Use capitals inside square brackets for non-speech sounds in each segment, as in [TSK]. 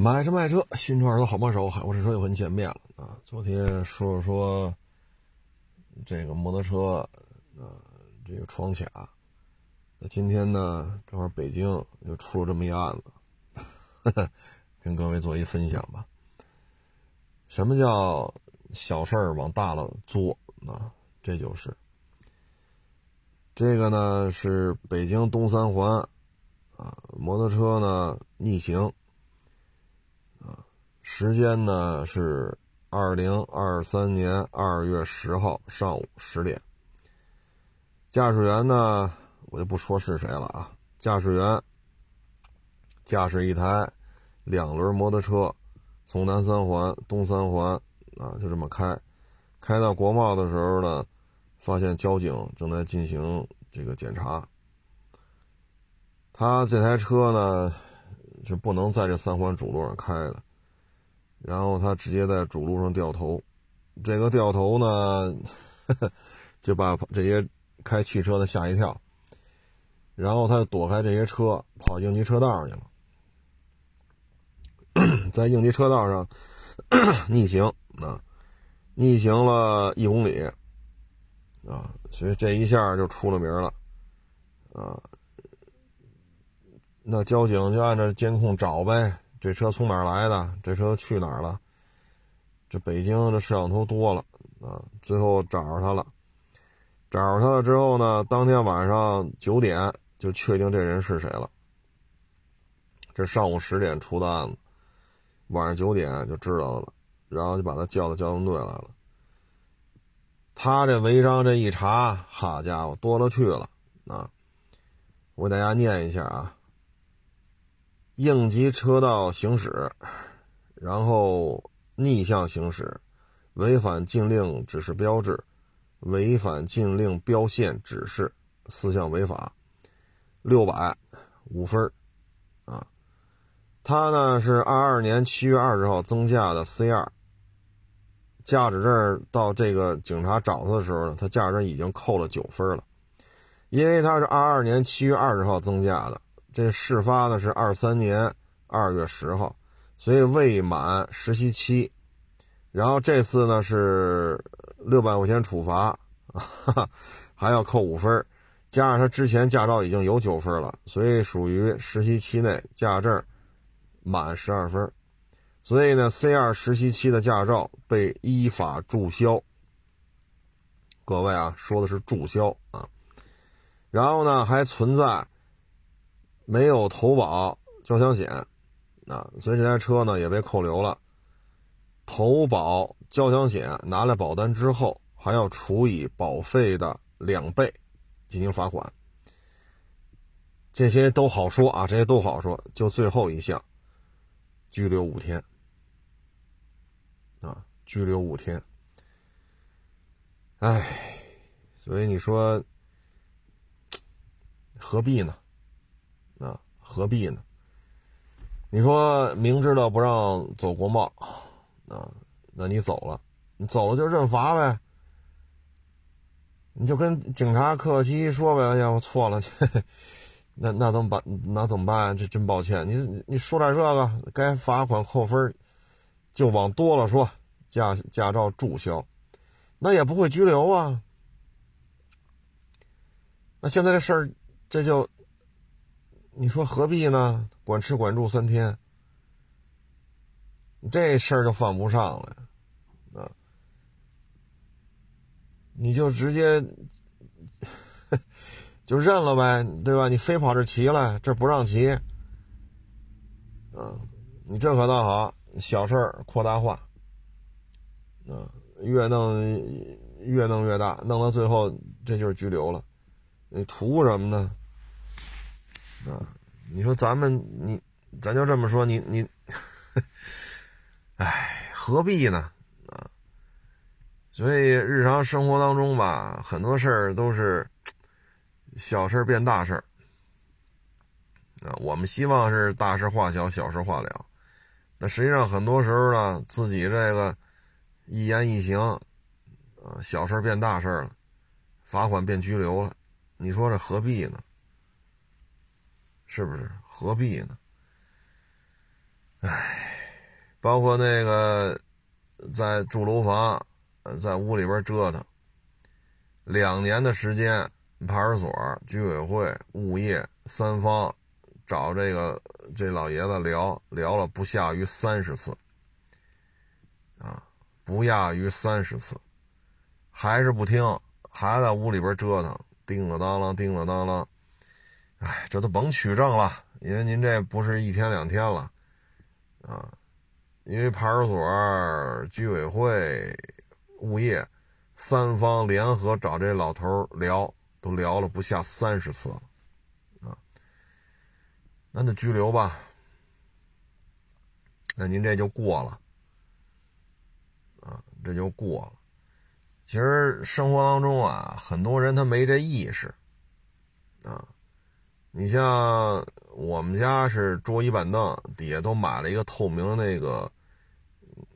买车卖车，新车耳朵好帮手，海沃士车又和你见面了啊！昨天说了说这个摩托车呃，这个闯卡。那今天呢，正好北京又出了这么一案子，[LAUGHS] 跟各位做一分享吧。什么叫小事儿往大了做啊？这就是这个呢，是北京东三环啊，摩托车呢逆行。时间呢是二零二三年二月十号上午十点。驾驶员呢，我就不说是谁了啊。驾驶员驾驶一台两轮摩托车，从南三环、东三环啊，就这么开，开到国贸的时候呢，发现交警正在进行这个检查。他这台车呢，是不能在这三环主路上开的。然后他直接在主路上掉头，这个掉头呢，[LAUGHS] 就把这些开汽车的吓一跳。然后他就躲开这些车，跑应急车道去了，[CLEARS THROAT] 在应急车道上 [CLEARS THROAT] 逆行啊，逆行了一公里啊，所以这一下就出了名了啊。那交警就按照监控找呗。这车从哪儿来的？这车去哪儿了？这北京这摄像头多了啊！最后找着他了，找着他了之后呢，当天晚上九点就确定这人是谁了。这上午十点出的案子，晚上九点就知道了，然后就把他叫到交通队来了。他这违章这一查，好家伙，多了去了啊！我给大家念一下啊。应急车道行驶，然后逆向行驶，违反禁令指示标志，违反禁令标线指示，四项违法，六百五分啊。他呢是二二年七月二十号增驾的 C 二，驾驶证到这个警察找他的时候呢，他驾驶证已经扣了九分了，因为他是二二年七月二十号增驾的。这事发的是二三年二月十号，所以未满实习期。然后这次呢是六百块钱处罚，哈 [LAUGHS] 哈还要扣五分，加上他之前驾照已经有九分了，所以属于实习期内驾证满十二分。所以呢，C 二实习期的驾照被依法注销。各位啊，说的是注销啊。然后呢，还存在。没有投保交强险，啊，所以这台车呢也被扣留了。投保交强险拿了保单之后，还要处以保费的两倍进行罚款。这些都好说啊，这些都好说，就最后一项，拘留五天，啊，拘留五天。哎，所以你说 [TSK] 何必呢？啊，何必呢？你说明知道不让走国贸，啊，那你走了，你走了就认罚呗。你就跟警察客气说呗，哎呀，我错了，[LAUGHS] 那那怎么办？那怎么办？这真抱歉，你你说点这个，该罚款扣分，就往多了说，驾驾照注销，那也不会拘留啊。那现在这事儿，这就。你说何必呢？管吃管住三天，这事儿就犯不上了，啊，你就直接 [LAUGHS] 就认了呗，对吧？你非跑这骑来，这不让骑，啊，你这可倒好，小事儿扩大化，啊，越弄越弄越大，弄到最后这就是拘留了，你图什么呢？啊，你说咱们你，咱就这么说，你你，哎，何必呢？啊，所以日常生活当中吧，很多事儿都是小事变大事儿啊。我们希望是大事化小，小事化了。那实际上很多时候呢，自己这个一言一行啊，小事变大事了，罚款变拘留了，你说这何必呢？是不是？何必呢？唉。包括那个在住楼房，在屋里边折腾两年的时间，派出所、居委会、物业三方找这个这老爷子聊聊了不下于三十次，啊，不亚于三十次，还是不听，还在屋里边折腾，叮了当啷，叮了当啷，哎，这都甭取证了，因为您这不是一天两天了，啊。因为派出所、居委会、物业三方联合找这老头聊，都聊了不下三十次了，啊，那就拘留吧。那您这就过了，啊，这就过了。其实生活当中啊，很多人他没这意识，啊，你像我们家是桌椅板凳底下都买了一个透明的那个。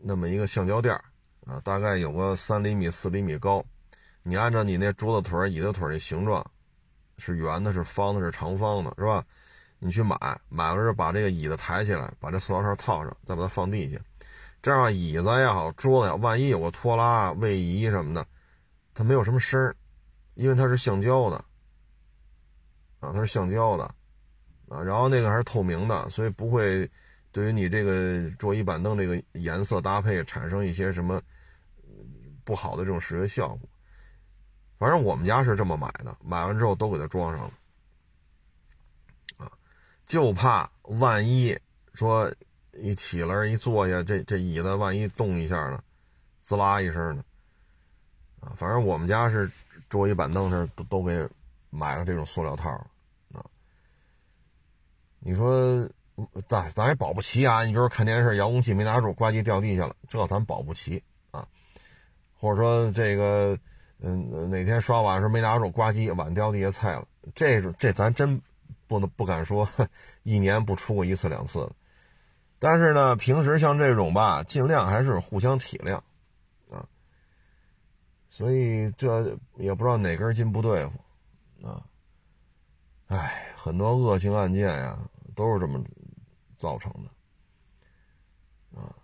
那么一个橡胶垫啊，大概有个三厘米、四厘米高。你按照你那桌子腿、椅子腿的形状，是圆的、是方的、是长方的，是吧？你去买，买了之后把这个椅子抬起来，把这塑料套套上，再把它放地下。这样椅子也好，桌子也好，万一有个拖拉、位移什么的，它没有什么声儿，因为它是橡胶的啊，它是橡胶的啊，然后那个还是透明的，所以不会。对于你这个桌椅板凳这个颜色搭配产生一些什么不好的这种视觉效果，反正我们家是这么买的，买完之后都给它装上了，啊，就怕万一说一起来一坐下，这这椅子万一动一下呢，滋啦一声呢，啊，反正我们家是桌椅板凳是都都给买了这种塑料套，啊，你说。咱咱也保不齐啊！你比如看电视，遥控器没拿住，呱唧掉地下了，这咱保不齐啊。或者说这个，嗯，哪天刷碗时候没拿住，呱唧碗掉地下菜了，这是这咱真不能不敢说，一年不出过一次两次。但是呢，平时像这种吧，尽量还是互相体谅啊。所以这也不知道哪根筋不对付啊。哎，很多恶性案件呀，都是这么。造成的，啊，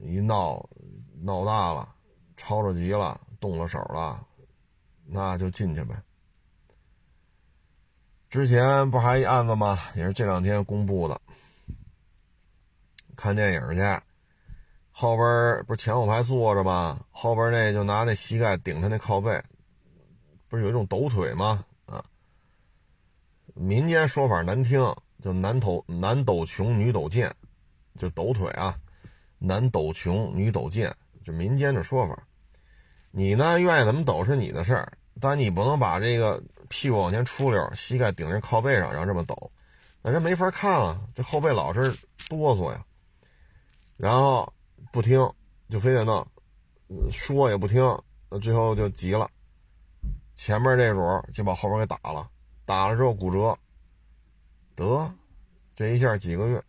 一闹闹大了，吵着急了，动了手了，那就进去呗。之前不还一案子吗？也是这两天公布的。看电影去，后边不是前后排坐着吗？后边那就拿那膝盖顶他那靠背，不是有一种抖腿吗？民间说法难听。就男抖男抖穷，女抖贱，就抖腿啊，男抖穷，女抖贱，就民间的说法。你呢，愿意怎么抖是你的事儿，但你不能把这个屁股往前出溜，膝盖顶人靠背上，然后这么抖，那人没法看啊，这后背老是哆嗦呀。然后不听，就非得弄，说也不听，最后就急了，前面这主就把后边给打了，打了之后骨折。得，这一下几个月，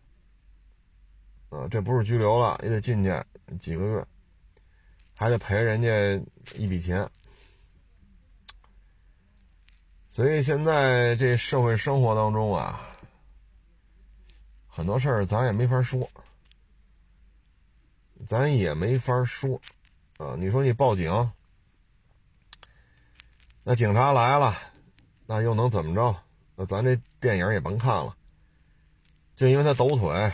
啊，这不是拘留了，也得进去几个月，还得赔人家一笔钱。所以现在这社会生活当中啊，很多事儿咱也没法说，咱也没法说，啊，你说你报警，那警察来了，那又能怎么着？那咱这电影也甭看了，就因为他抖腿，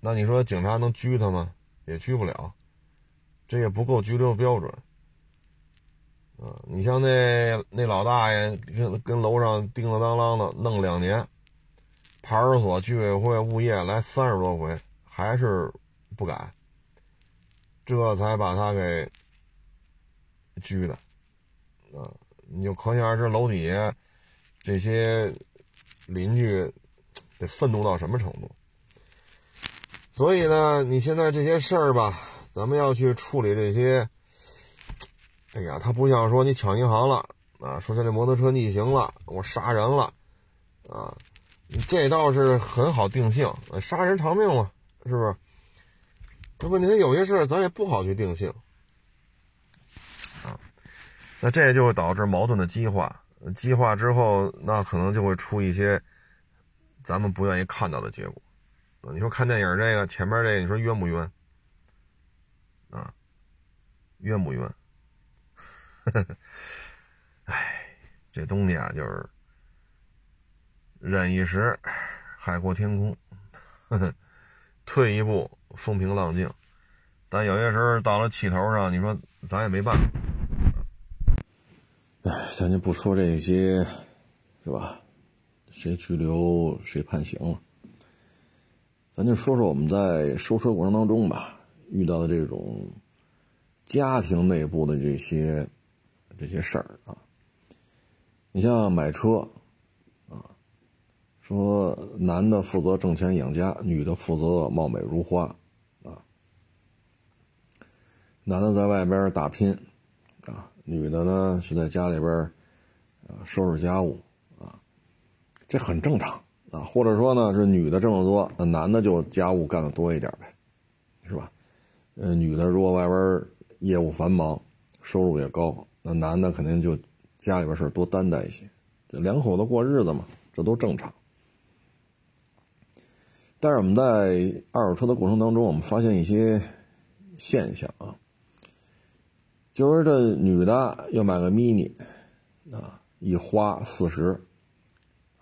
那你说警察能拘他吗？也拘不了，这也不够拘留标准。啊，你像那那老大爷跟跟楼上叮了当啷的弄两年，派出所、居委会、物业来三十多回，还是不敢，这才把他给拘的。啊，你就可想而知楼底下这些。邻居得愤怒到什么程度？所以呢，你现在这些事儿吧，咱们要去处理这些。哎呀，他不像说你抢银行了啊，说这这摩托车逆行了，我杀人了啊，这倒是很好定性，杀人偿命嘛，是不是？这问题有些事儿咱也不好去定性啊，那这就导致矛盾的激化。激化之后，那可能就会出一些咱们不愿意看到的结果。你说看电影这个前面这个，你说冤不冤？啊，冤不冤？[LAUGHS] 哎，这东西啊，就是忍一时，海阔天空；[LAUGHS] 退一步，风平浪静。但有些时候到了气头上，你说咱也没办法。哎，咱就不说这些，是吧？谁拘留，谁判刑了？咱就说说我们在收车过程当中吧，遇到的这种家庭内部的这些这些事儿啊。你像买车啊，说男的负责挣钱养家，女的负责貌美如花啊。男的在外边打拼。女的呢是在家里边啊收拾家务啊，这很正常啊。或者说呢是女的挣得多，那男的就家务干的多一点呗，是吧？呃，女的如果外边业务繁忙，收入也高，那男的肯定就家里边事多担待一些。这两口子过日子嘛，这都正常。但是我们在二手车的过程当中，我们发现一些现象啊。就是这女的要买个 mini，啊，一花四十，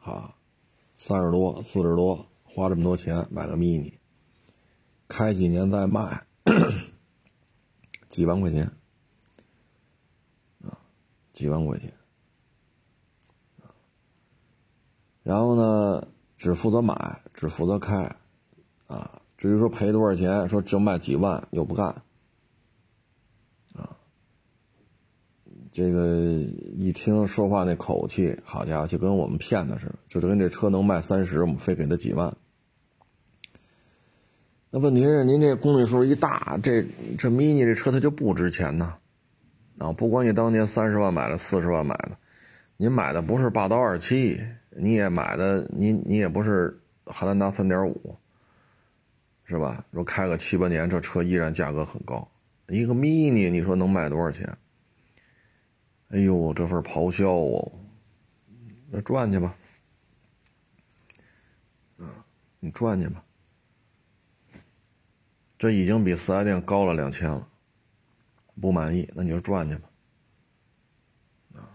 啊，三十多、四十多，花这么多钱买个 mini，开几年再卖，几万块钱，啊，几万块钱，然后呢，只负责买，只负责开，啊，至于说赔多少钱，说只卖几万，又不干。这个一听说话那口气，好家伙，就跟我们骗的似的，就是跟这车能卖三十，我们非给他几万。那问题是，您这公里数一大，这这 mini 这车它就不值钱呢。啊，不管你当年三十万买的，四十万买的，您买的不是霸道二七，你也买的，你你也不是汉兰达三点五，是吧？说开个七八年，这车依然价格很高。一个 mini，你说能卖多少钱？哎呦，这份咆哮哦！那赚去吧，啊，你赚去吧。这已经比四 S 店高了两千了，不满意那你就赚去吧，啊，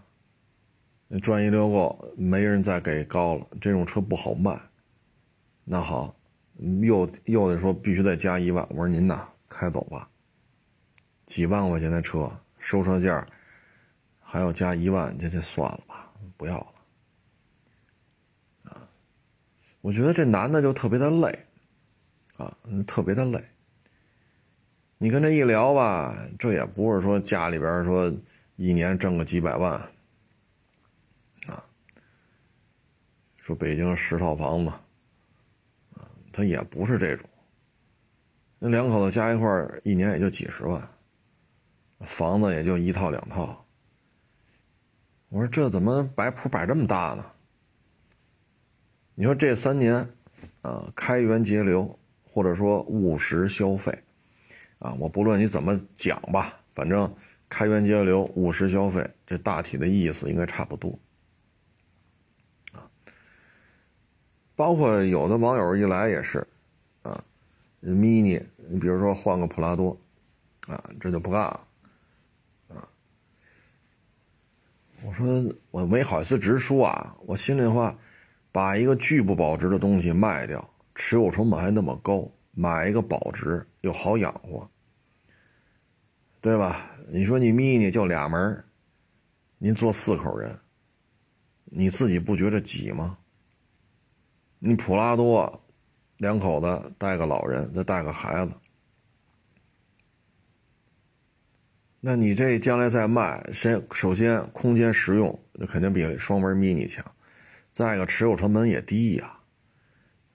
你赚一溜够，没人再给高了，这种车不好卖。那好，又又得说必须再加一万，我说您呐，开走吧。几万块钱的车，收车价。还要加一万，这就算了吧，不要了。啊，我觉得这男的就特别的累，啊，特别的累。你跟这一聊吧，这也不是说家里边说一年挣个几百万，啊，说北京十套房子，啊，他也不是这种。那两口子加一块一年也就几十万，房子也就一套两套。我说这怎么摆谱摆这么大呢？你说这三年，啊，开源节流或者说务实消费，啊，我不论你怎么讲吧，反正开源节流、务实消费，这大体的意思应该差不多。啊，包括有的网友一来也是，啊，mini，你比如说换个普拉多，啊，这就不干了。我说我没好意思直说啊，我心里话，把一个巨不保值的东西卖掉，持有成本还那么高，买一个保值又好养活，对吧？你说你 mini 就俩门您坐四口人，你自己不觉得挤吗？你普拉多，两口子带个老人，再带个孩子。那你这将来再卖，先首先空间实用，那肯定比双门 mini 强，再一个持有成本也低呀。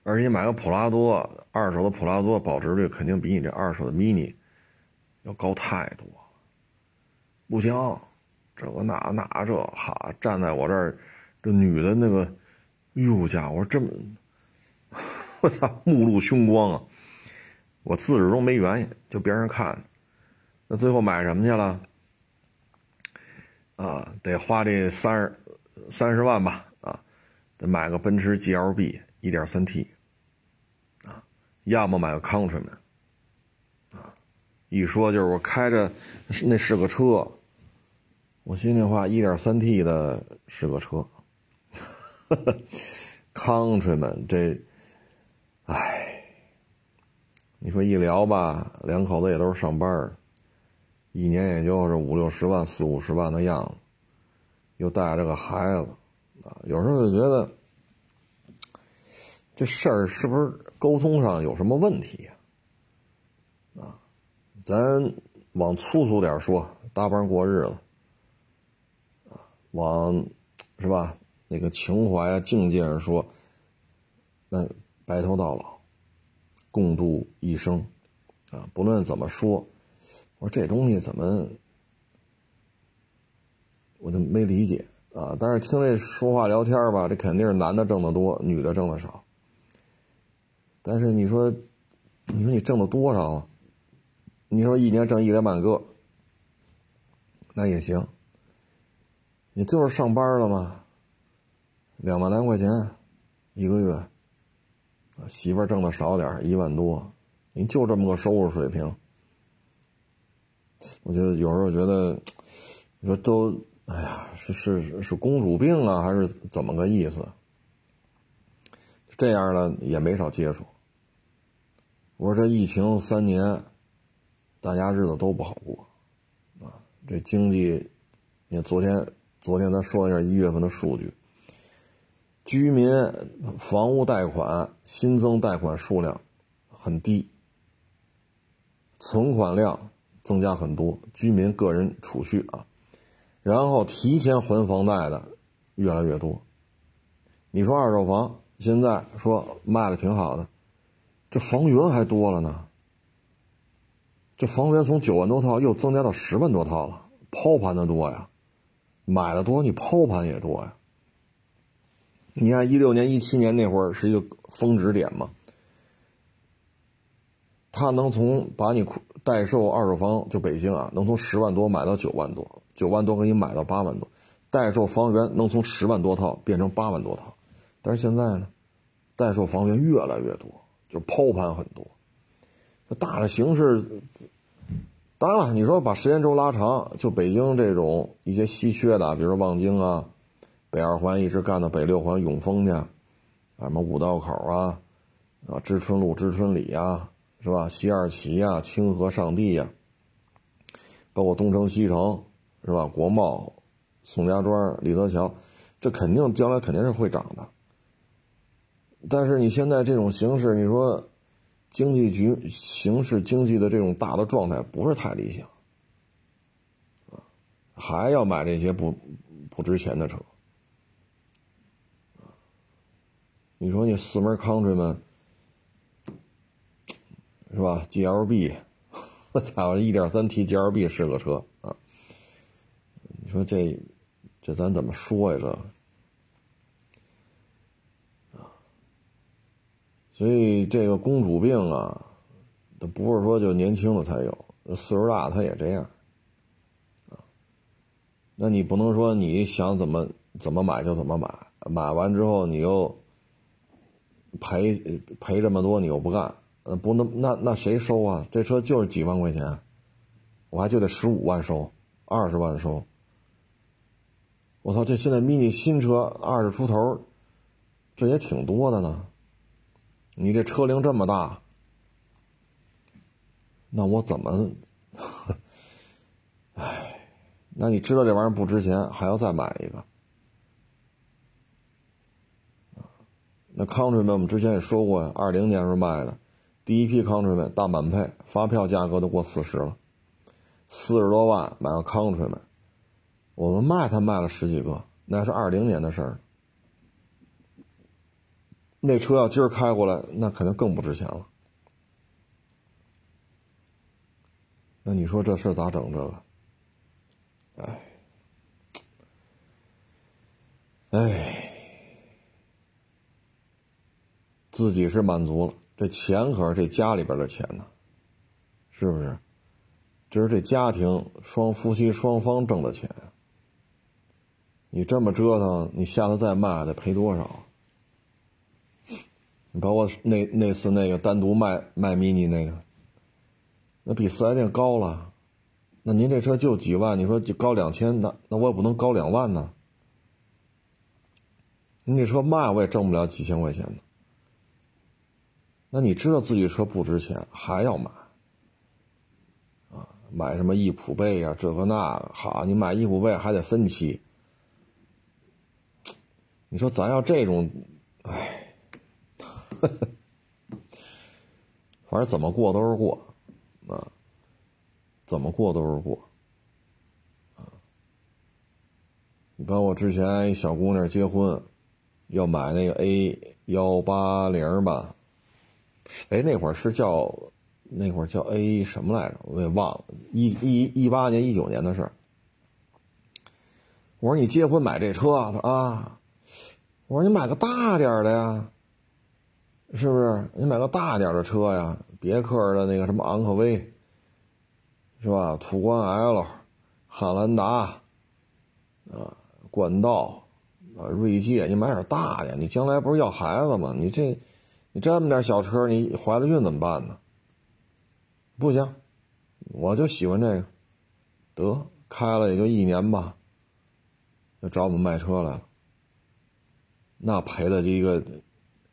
而且买个普拉多，二手的普拉多保值率肯定比你这二手的 mini 要高太多。不行，这个那那这哈，站在我这儿，这女的那个，哟家伙，这么，[LAUGHS] 我操，目露凶光啊！我自始终没原因，就别人看。那最后买什么去了？啊，得花这三十三十万吧？啊，得买个奔驰 GLB 1.3T，啊，要么买个 Countryman，啊一说就是我开着那是个车，我心里话，一点三 T 的是个车。Countryman 这，哎，你说一聊吧，两口子也都是上班一年也就是五六十万、四五十万的样子，又带着个孩子，啊，有时候就觉得这事儿是不是沟通上有什么问题呀？啊，咱往粗俗点说，搭帮过日子，啊，往是吧？那个情怀啊、境界上说，那白头到老，共度一生，啊，不论怎么说。说这东西怎么，我就没理解啊！但是听这说话聊天吧，这肯定是男的挣得多，女的挣得少。但是你说，你说你挣的多少啊？你说一年挣一两万个，那也行。你就是上班了吗？两万来块钱一个月，媳妇挣的少点一万多，你就这么个收入水平。我觉得有时候觉得，你说都，哎呀，是是是公主病啊，还是怎么个意思？这样的也没少接触。我说这疫情三年，大家日子都不好过，啊，这经济，你看昨天昨天咱说一下一月份的数据，居民房屋贷款新增贷款数量很低，存款量。增加很多居民个人储蓄啊，然后提前还房贷的越来越多。你说二手房现在说卖的挺好的，这房源还多了呢。这房源从九万多套又增加到十万多套了，抛盘的多呀，买的多你抛盘也多呀。你看一六年、一七年那会儿是一个峰值点嘛，他能从把你。代售二手房就北京啊，能从十万多买到九万多，九万多可以买到八万多，代售房源能从十万多套变成八万多套，但是现在呢，代售房源越来越多，就抛盘很多，这大的形势，当然了，你说把时间轴拉长，就北京这种一些稀缺的，比如说望京啊，北二环一直干到北六环永丰去，啊，什么五道口啊，啊知春路、知春里呀。是吧？西二旗呀，清河上地呀，包括东城西城，是吧？国贸、宋家庄、李泽桥，这肯定将来肯定是会涨的。但是你现在这种形势，你说经济局形势、经济的这种大的状态不是太理想，还要买这些不不值钱的车你说你四门 Countryman。是吧？G L B，我操，一点三 T G L B 是个车啊！你说这这咱怎么说呀？这啊，所以这个公主病啊，它不是说就年轻的才有，岁数大他也这样啊。那你不能说你想怎么怎么买就怎么买，买完之后你又赔赔这么多，你又不干。呃，不能，那那谁收啊？这车就是几万块钱，我还就得十五万收，二十万收。我操，这现在 mini 新车二十出头，这也挺多的呢。你这车龄这么大，那我怎么？唉，那你知道这玩意儿不值钱，还要再买一个？那 Countryman 我们之前也说过呀，二零年时候卖的。第一批康 n 们大满配，发票价格都过四十了，四十多万买个康 n 们，我们卖他卖了十几个，那是二零年的事儿。那车要今儿开过来，那肯定更不值钱了。那你说这事咋整？这个，哎，哎，自己是满足了。这钱可是这家里边的钱呢，是不是？这是这家庭双夫妻双方挣的钱你这么折腾，你下次再卖得赔多少？你包括那那次那个单独卖卖 mini 那个，那比四 S 店高了。那您这车就几万，你说就高两千，那那我也不能高两万呢。您这车卖我也挣不了几千块钱呢。那你知道自己车不值钱，还要买？啊，买什么易普贝呀，这个那个，好，你买易普贝还得分期。你说咱要这种，哎，[LAUGHS] 反正怎么过都是过，啊。怎么过都是过，啊！你包括之前一小姑娘结婚，要买那个 A 幺八零吧，哎，那会儿是叫那会儿叫 A 什么来着？我也忘了，一一一八年、一九年的事儿。我说你结婚买这车，他说啊，我说你买个大点的呀，是不是？你买个大点的车呀，别克的那个什么昂科威。是吧？途观 L、汉兰达，啊，冠道，啊，锐界，你买点大的，你将来不是要孩子吗？你这，你这么点小车，你怀了孕怎么办呢？不行，我就喜欢这个，得开了也就一年吧，就找我们卖车来了。那赔的就一个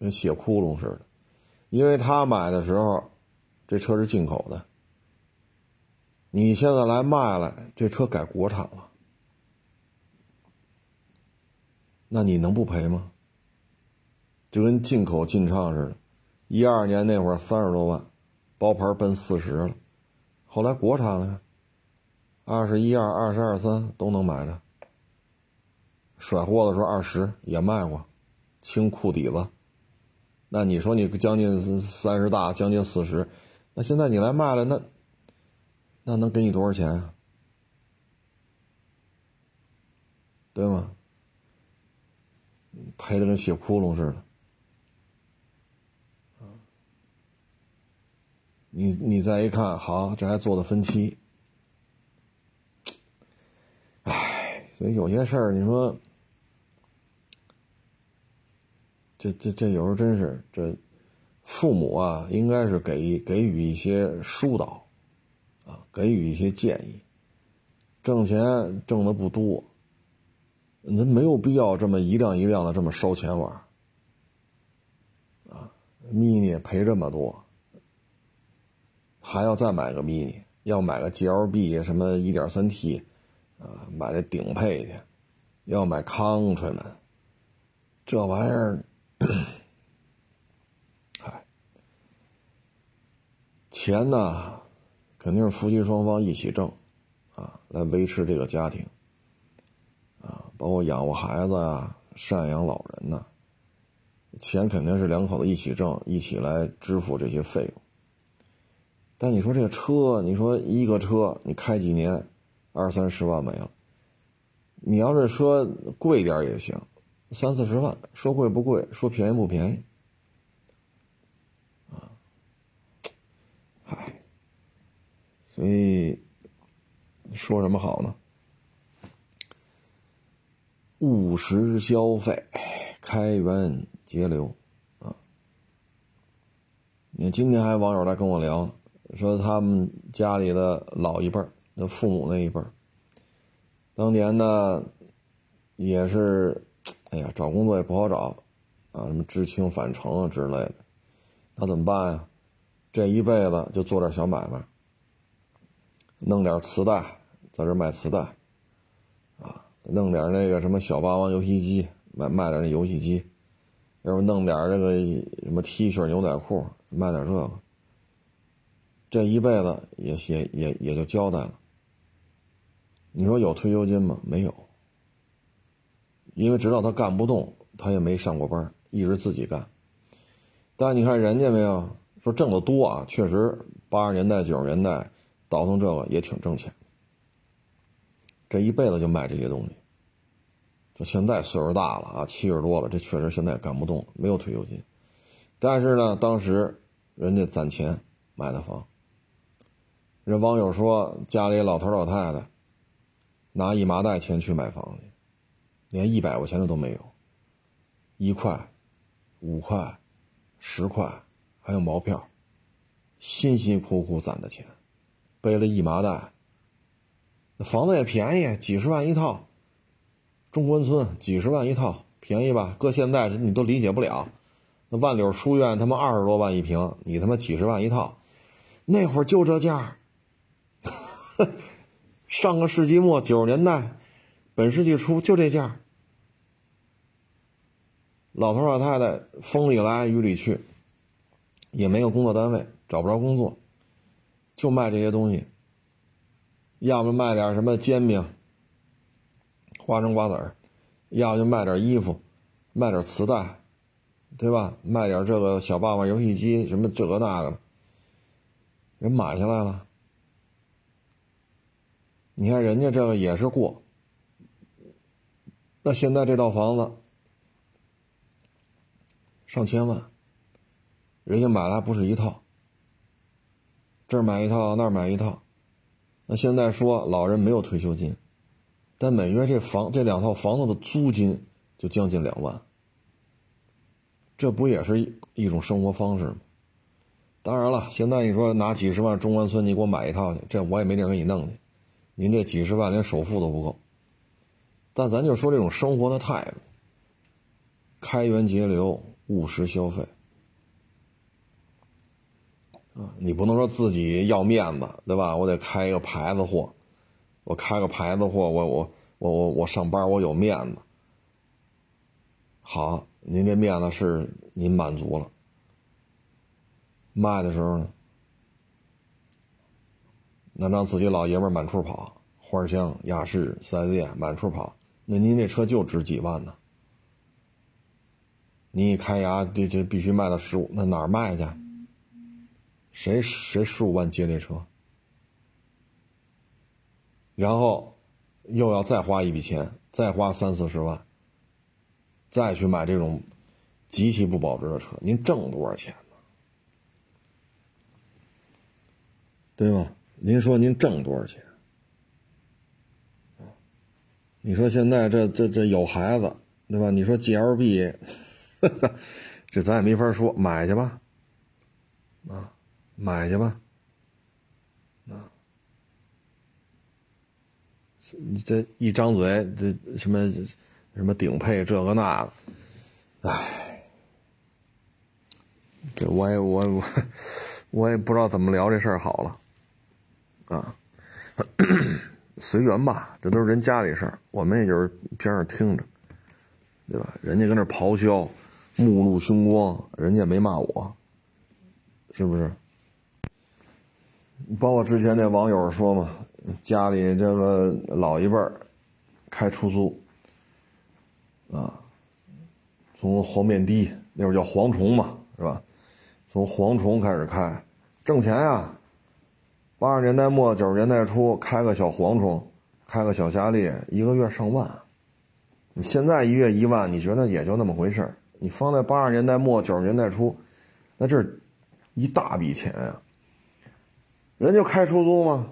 跟血窟窿似的，因为他买的时候，这车是进口的。你现在来卖了，这车改国产了，那你能不赔吗？就跟进口进畅似的，一二年那会儿三十多万，包牌奔四十了，后来国产了，二十一二、二十二三都能买着。甩货的时候二十也卖过，清库底子。那你说你将近三十大，将近四十，那现在你来卖了那？那能给你多少钱啊？对吗？赔的跟血窟窿似的。你你再一看，好，这还做的分期。唉，所以有些事儿，你说，这这这有时候真是这，父母啊，应该是给给予一些疏导。啊，给予一些建议。挣钱挣的不多，您没有必要这么一辆一辆的这么烧钱玩。啊，mini 赔这么多，还要再买个 mini，要买个 GLB 什么 1.3T，啊，买这顶配的，要买 Countryman，这玩意儿，嗨，钱呢？肯定是夫妻双方一起挣，啊，来维持这个家庭，啊，包括养活孩子啊，赡养老人呐，钱肯定是两口子一起挣，一起来支付这些费用。但你说这个车，你说一个车你开几年，二三十万没了，你要是说贵点也行，三四十万，说贵不贵，说便宜不便宜，啊，嗨。所以说什么好呢？务实消费，开源节流啊！你看今天还有网友来跟我聊，说他们家里的老一辈儿，那父母那一辈儿，当年呢也是，哎呀，找工作也不好找啊，什么知青返城啊之类的，那怎么办呀？这一辈子就做点小买卖。弄点磁带，在这卖磁带，啊，弄点那个什么小霸王游戏机，卖卖点那游戏机，要不弄点这个什么 T 恤、牛仔裤，卖点这个，这一辈子也也也也就交代了。你说有退休金吗？没有，因为知道他干不动，他也没上过班，一直自己干。但你看人家没有说挣得多啊，确实八十年代、九十年代。倒腾这个也挺挣钱，这一辈子就卖这些东西。就现在岁数大了啊，七十多了，这确实现在干不动，没有退休金。但是呢，当时人家攒钱买的房。人网友说，家里老头老太太拿一麻袋钱去买房去，连一百块钱的都没有，一块、五块、十块，还有毛票，辛辛苦苦攒的钱。背了一麻袋。那房子也便宜，几十万一套。中关村几十万一套，便宜吧？搁现在你都理解不了。那万柳书院他妈二十多万一平，你他妈几十万一套，那会儿就这价。[LAUGHS] 上个世纪末九十年代，本世纪初就这价。老头老太太风里来雨里去，也没有工作单位，找不着工作，就卖这些东西。要么卖点什么煎饼、花生瓜子儿，要就卖点衣服，卖点磁带，对吧？卖点这个小霸王游戏机，什么这个那个，人买下来了。你看人家这个也是过，那现在这套房子上千万，人家买来不是一套，这儿买一套，那儿买一套，那现在说老人没有退休金，但每月这房这两套房子的租金就将近两万，这不也是一一种生活方式吗？当然了，现在你说拿几十万中关村你给我买一套去，这我也没地儿给你弄去。您这几十万连首付都不够，但咱就说这种生活的态度，开源节流、务实消费啊，你不能说自己要面子，对吧？我得开一个牌子货，我开个牌子货，我我我我我上班我有面子。好，您这面子是您满足了，卖的时候呢？那让自己老爷们满处跑，花香、雅仕、四 S 店满处跑，那您这车就值几万呢？你一开牙，这这必须卖到十五，那哪儿卖去？谁谁十五万接这车？然后又要再花一笔钱，再花三四十万，再去买这种极其不保值的车，您挣多少钱呢？对吗？您说您挣多少钱？你说现在这这这有孩子，对吧？你说 G L B，这咱也没法说，买去吧，啊，买去吧，啊，你这一张嘴，这什么什么顶配这个那个，哎，这我也我我我也不知道怎么聊这事儿好了。啊，随缘吧，这都是人家里事儿，我们也就是边上听着，对吧？人家跟那咆哮，目露凶光，人家也没骂我，是不是？包括之前那网友说嘛，家里这个老一辈儿开出租，啊，从黄面的那会儿叫蝗虫嘛，是吧？从蝗虫开始开，挣钱呀。八十年代末九十年代初，开个小蝗虫，开个小夏利，一个月上万。你现在一月一万，你觉得也就那么回事儿你放在八十年代末九十年代初，那这是一大笔钱啊。人就开出租嘛，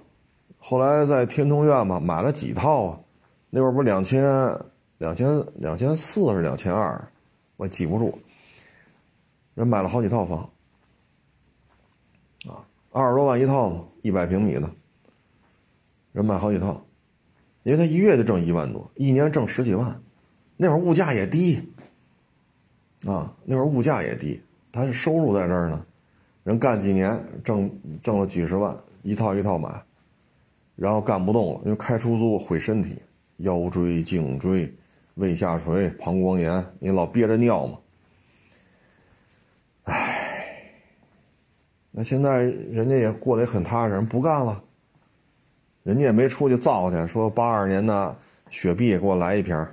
后来在天通苑嘛买了几套啊？那会儿不是两千两千两千四是两千二，我记不住。人买了好几套房，二十多万一套嘛。一百平米的，人买好几套，因为他一月就挣一万多，一年挣十几万。那会儿物价也低，啊，那会儿物价也低，他收入在这儿呢。人干几年挣挣了几十万，一套一套买，然后干不动了，因为开出租毁身体，腰椎、颈椎、胃下垂、膀胱炎，你老憋着尿嘛。那现在人家也过得也很踏实，人不干了，人家也没出去造去，说八二年的雪碧给我来一瓶，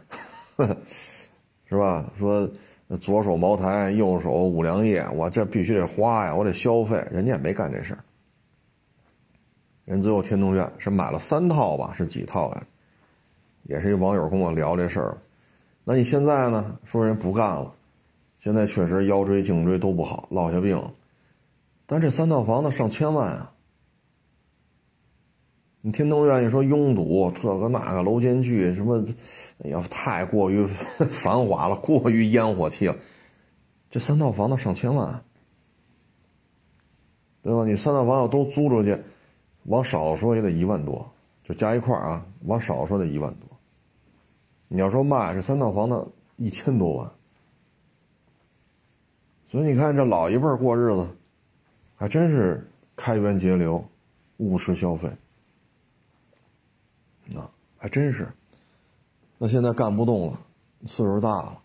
[LAUGHS] 是吧？说左手茅台，右手五粮液，我这必须得花呀，我得消费，人家也没干这事儿。人最后天通苑是买了三套吧，是几套呀？也是一网友跟我聊这事儿。那你现在呢？说人不干了，现在确实腰椎、颈椎都不好，落下病。但这三套房子上千万啊！你天通苑，你说拥堵，这个那个楼间距什么，哎呀，太过于 [LAUGHS] 繁华了，过于烟火气了。这三套房子上千万，对吧？你三套房要都租出去，往少说也得一万多，就加一块啊，往少说得一万多。你要说卖这三套房子一千多万，所以你看这老一辈过日子，还真是开源节流，务实消费，啊，还真是。那现在干不动了，岁数大了，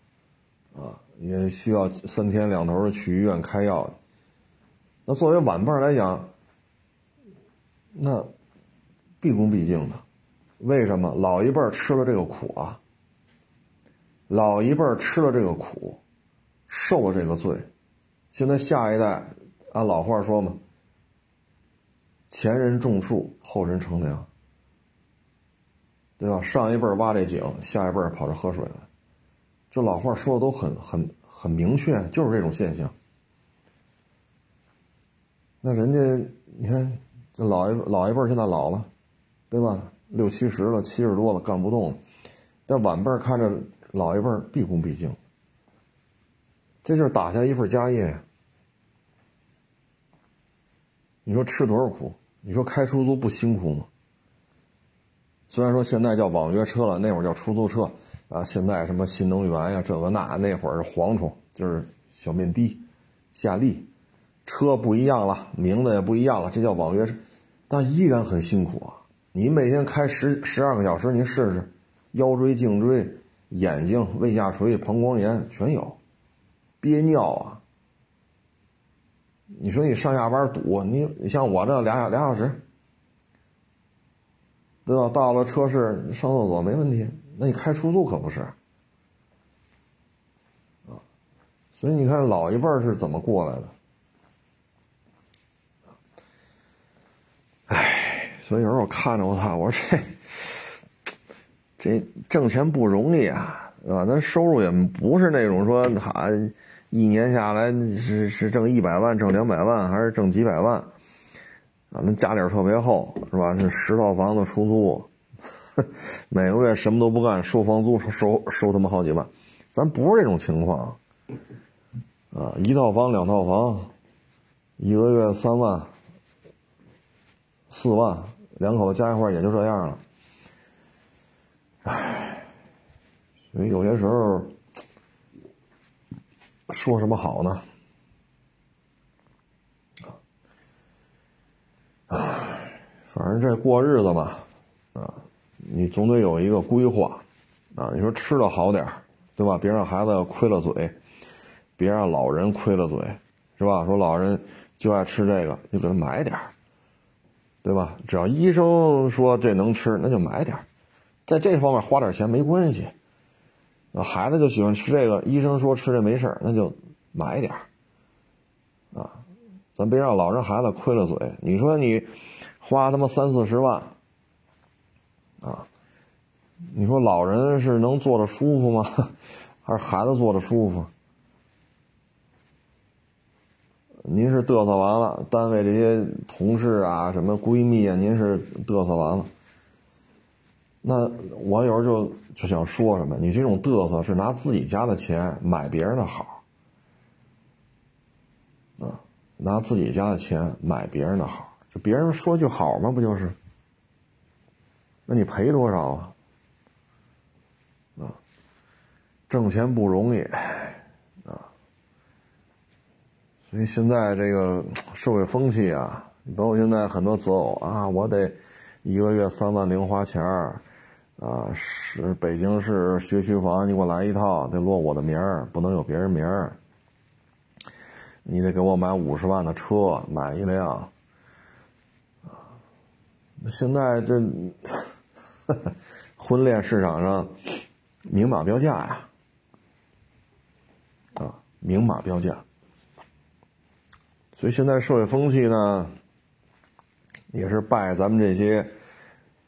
啊，也需要三天两头的去医院开药。那作为晚辈来讲，那毕恭毕敬的，为什么老一辈吃了这个苦啊？老一辈吃了这个苦，受了这个罪，现在下一代，按老话说嘛，前人种树，后人乘凉，对吧？上一辈挖这井，下一辈跑这喝水来，这老话说的都很很很明确，就是这种现象。那人家你看。这老一老一辈现在老了，对吧？六七十了，七十多了，干不动了。但晚辈看着老一辈毕恭毕敬，这就是打下一份家业。你说吃多少苦？你说开出租不辛苦吗？虽然说现在叫网约车了，那会儿叫出租车啊。现在什么新能源呀，这个那，那会儿是蝗虫，就是小面的、夏利。车不一样了，名字也不一样了，这叫网约车，但依然很辛苦啊！你每天开十十二个小时，你试试，腰椎、颈椎、眼睛、胃下垂、膀胱炎全有，憋尿啊！你说你上下班堵，你像我这俩俩小时，对吧？到了车市上厕所没问题，那你开出租可不是啊！所以你看老一辈是怎么过来的？哎所以有时候我看着我操，我说这这挣钱不容易啊，对吧？咱收入也不是那种说哈，一年下来是是挣一百万、挣两百万，还是挣几百万啊？那家底儿特别厚，是吧？那十套房子出租，[LAUGHS] 每个月什么都不干，收房租收收他妈好几万，咱不是这种情况啊！一套房、两套房，一个月三万、四万。两口子加一块也就这样了，唉，所以有些时候说什么好呢？唉，反正这过日子嘛，啊，你总得有一个规划，啊，你说吃的好点对吧？别让孩子亏了嘴，别让老人亏了嘴，是吧？说老人就爱吃这个，就给他买点对吧？只要医生说这能吃，那就买点在这方面花点钱没关系。那孩子就喜欢吃这个，医生说吃这没事那就买点啊，咱别让老人孩子亏了嘴。你说你花他妈三四十万啊，你说老人是能坐着舒服吗？还是孩子坐着舒服？您是嘚瑟完了，单位这些同事啊，什么闺蜜啊，您是嘚瑟完了。那我有时候就就想说什么，你这种嘚瑟是拿自己家的钱买别人的好，啊，拿自己家的钱买别人的好，就别人说句好吗？不就是？那你赔多少啊？啊，挣钱不容易啊。所以现在这个社会风气啊，包括现在很多择偶啊，我得一个月三万零花钱儿啊，是北京市学区房，你给我来一套，得落我的名儿，不能有别人名儿。你得给我买五十万的车，买一辆啊。现在这婚恋市场上明码标价呀，啊，明码标价。所以现在社会风气呢，也是拜咱们这些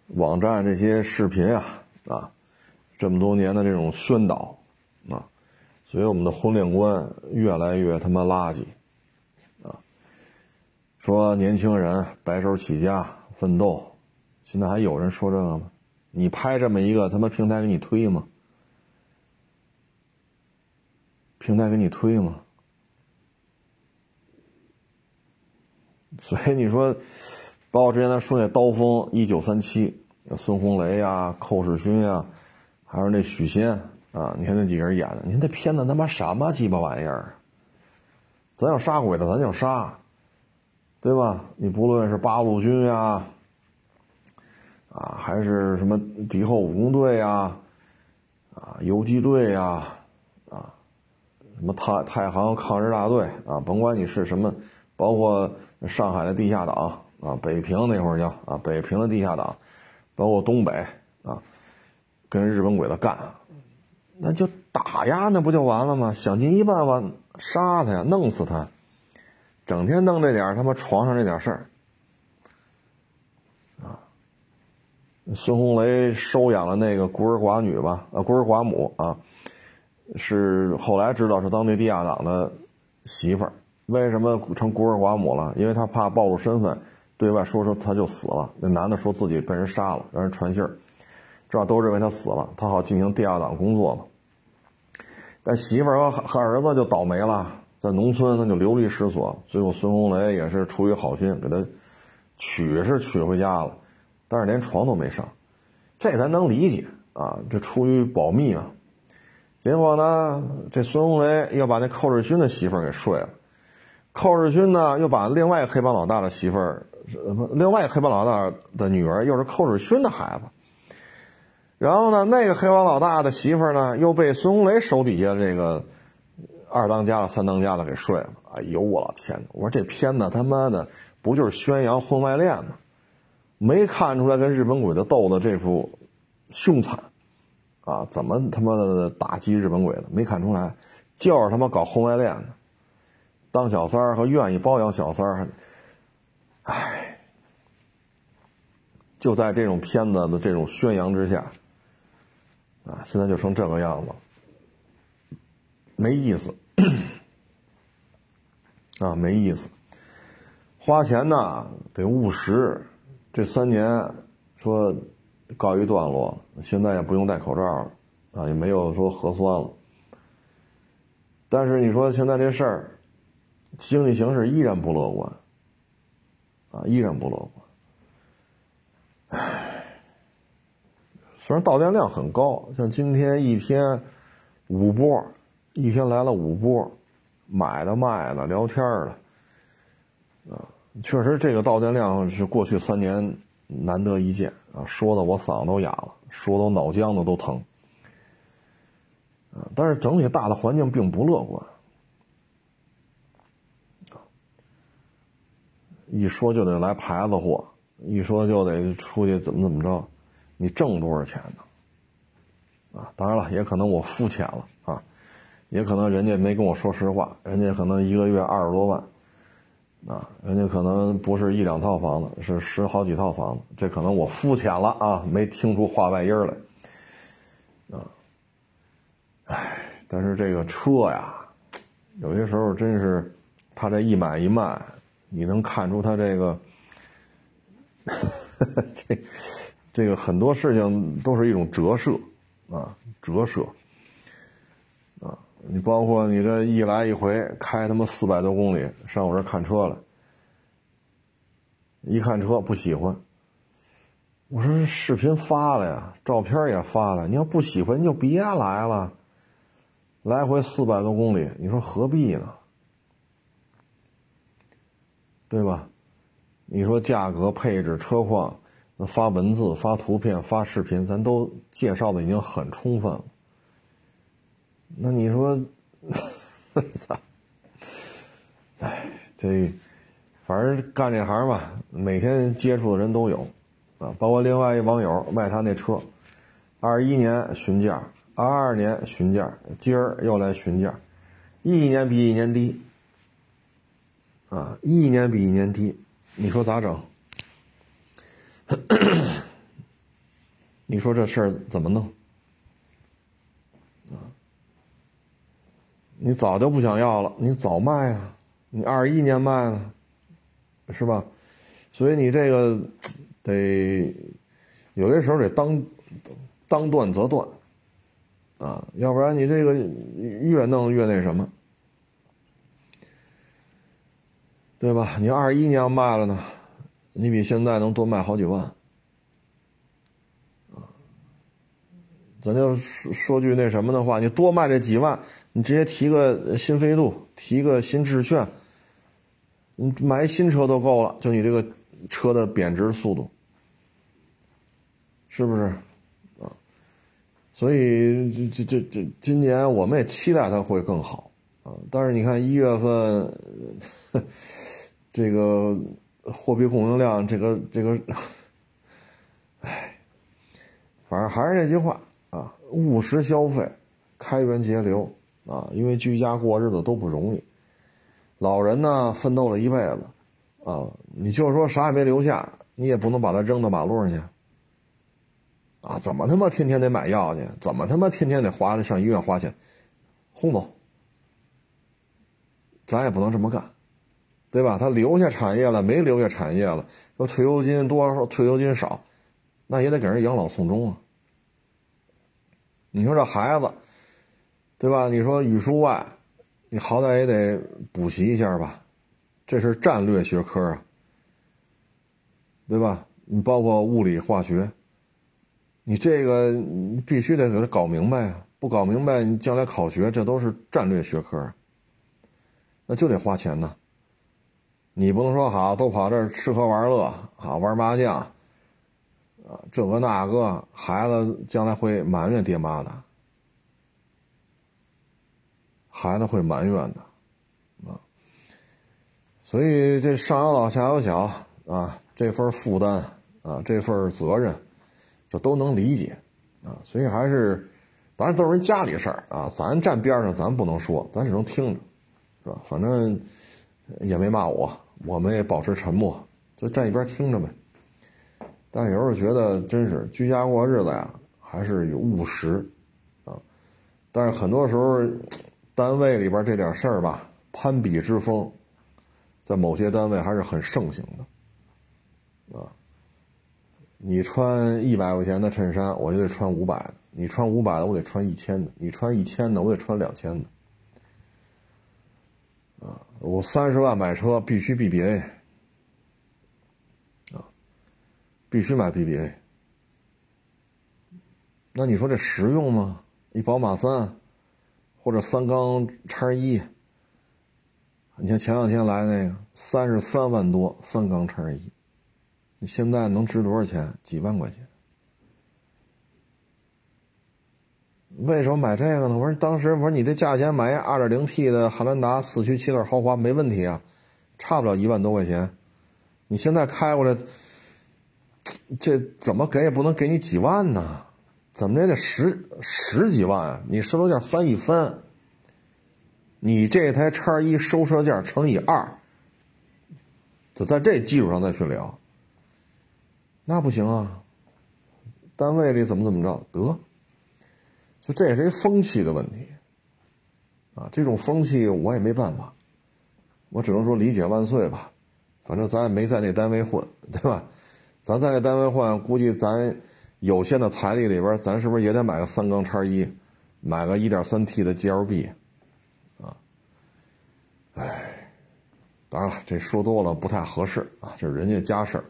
网站、这些视频啊啊，这么多年的这种宣导啊，所以我们的婚恋观越来越他妈垃圾啊。说年轻人白手起家奋斗，现在还有人说这个吗？你拍这么一个，他妈平台给你推吗？平台给你推吗？所以你说，包括之前咱说那刀锋一九三七，孙红雷呀、寇世勋呀，还有那许仙啊，你看那几个人演的，你看那片子他妈什么鸡巴玩意儿？咱要杀鬼子，咱就杀，对吧？你不论是八路军呀，啊，还是什么敌后武工队呀，啊，游击队呀，啊，什么太太行抗日大队啊，甭管你是什么，包括上海的地下党啊，北平那会儿叫啊，北平的地下党，包括东北啊，跟日本鬼子干，那就打压，那不就完了吗？想尽一办法。杀他呀，弄死他！整天弄这点他妈床上这点事儿，啊！孙红雷收养了那个孤儿寡女吧，啊，孤儿寡母啊，是后来知道是当地地下党的媳妇儿。为什么成孤儿寡母了？因为他怕暴露身份，对外说说他就死了。那男的说自己被人杀了，让人传信儿，这都认为他死了，他好进行地下党工作嘛。但媳妇儿和和儿子就倒霉了，在农村那就流离失所。最后孙红雷也是出于好心给他娶是娶回家了，但是连床都没上，这咱能理解啊，这出于保密嘛。结果呢，这孙红雷又把那寇世勋的媳妇儿给睡了，寇世勋呢又把另外黑帮老大的媳妇儿，另外黑帮老大的女儿又是寇世勋的孩子。然后呢，那个黑帮老大的媳妇儿呢，又被孙红雷手底下这个二当家的、三当家的给睡了。哎呦，我老天哪！我说这片子他妈的不就是宣扬婚外恋吗？没看出来跟日本鬼子斗的这副凶残啊？怎么他妈的打击日本鬼子？没看出来，就是他妈搞婚外恋呢，当小三儿和愿意包养小三儿。唉，就在这种片子的这种宣扬之下。啊，现在就成这个样子，没意思，啊，没意思。花钱呢得务实，这三年说告一段落，现在也不用戴口罩了，啊，也没有说核酸了。但是你说现在这事儿，经济形势依然不乐观，啊，依然不乐观，唉。虽然到店量很高，像今天一天五波，一天来了五波，买的卖的聊天的，啊，确实这个到店量是过去三年难得一见啊，说的我嗓子都哑了，说的我脑浆子都疼，啊，但是整体大的环境并不乐观，一说就得来牌子货，一说就得出去怎么怎么着。你挣多少钱呢？啊，当然了，也可能我肤浅了啊，也可能人家没跟我说实话，人家可能一个月二十多万，啊，人家可能不是一两套房子，是十好几套房子，这可能我肤浅了啊，没听出话外音来，啊，唉，但是这个车呀，有些时候真是，他这一买一卖，你能看出他这个，这。这个很多事情都是一种折射，啊，折射，啊，你包括你这一来一回开他妈四百多公里上我这看车了，一看车不喜欢，我说视频发了呀，照片也发了，你要不喜欢你就别来了，来回四百多公里，你说何必呢？对吧？你说价格、配置、车况。那发文字、发图片、发视频，咱都介绍的已经很充分了。那你说，操！[LAUGHS] 哎，这反正干这行吧，每天接触的人都有啊，包括另外一网友卖他那车，二一年询价，二二年询价，今儿又来询价，一年比一年低啊，一年比一年低，你说咋整？[COUGHS] 你说这事儿怎么弄？啊，你早就不想要了，你早卖啊，你二一年卖了，是吧？所以你这个得有些时候得当当断则断啊，要不然你这个越弄越那什么，对吧？你二一年要卖了呢？你比现在能多卖好几万。咱就说说句那什么的话，你多卖这几万，你直接提个新飞度，提个新致炫，你买新车都够了，就你这个车的贬值速度，是不是？啊，所以这这这这今年我们也期待它会更好啊，但是你看一月份，这个货币供应量，这个这个，哎，反正还是那句话。啊，务实消费，开源节流啊！因为居家过日子都不容易，老人呢奋斗了一辈子，啊，你就是说啥也没留下，你也不能把他扔到马路上去，啊，怎么他妈天天得买药去？怎么他妈天天得花上医院花钱？轰走，咱也不能这么干，对吧？他留下产业了，没留下产业了，说退休金多，退休金少，那也得给人养老送终啊。你说这孩子，对吧？你说语数外，你好歹也得补习一下吧，这是战略学科啊，对吧？你包括物理、化学，你这个你必须得给他搞明白啊！不搞明白，你将来考学这都是战略学科，那就得花钱呢。你不能说好都跑这儿吃喝玩乐，好玩麻将。啊，这个那个孩子将来会埋怨爹妈的，孩子会埋怨的，啊，所以这上有老下有小啊，这份负担啊，这份责任，这都能理解啊，所以还是，当然都是人家里事儿啊，咱站边上咱不能说，咱只能听着，是吧？反正也没骂我，我们也保持沉默，就站一边听着呗。但有时候觉得真是居家过日子呀，还是有务实，啊，但是很多时候，单位里边这点事儿吧，攀比之风，在某些单位还是很盛行的，啊，你穿一百块钱的衬衫，我就得穿五百的；你穿五百的，我得穿一千的；你穿一千的，我得穿两千的，我三十万买车必须 BBA 啊。必须买 BBA，那你说这实用吗？一宝马三，或者三缸叉一，你像前两天来那个三十三万多三缸叉一，你现在能值多少钱？几万块钱？为什么买这个呢？我说当时我说你这价钱买一二点零 T 的汉兰达四驱七座豪华没问题啊，差不了一万多块钱，你现在开过来。这怎么给也不能给你几万呢？怎么也得十十几万？你收车价翻一翻，你这台叉一收车价乘以二，就在这基础上再去聊，那不行啊！单位里怎么怎么着得？就这也是一风气的问题啊！这种风气我也没办法，我只能说理解万岁吧。反正咱也没在那单位混，对吧？咱在那单位换，估计咱有限的财力里边，咱是不是也得买个三缸叉一，买个一点三 T 的 GLB，啊？哎，当然了，这说多了不太合适啊，这是人家家事儿，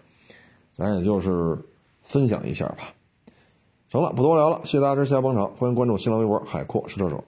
咱也就是分享一下吧。行了，不多聊了，谢谢大家支持，谢谢捧场，欢迎关注新浪微博海阔试车手。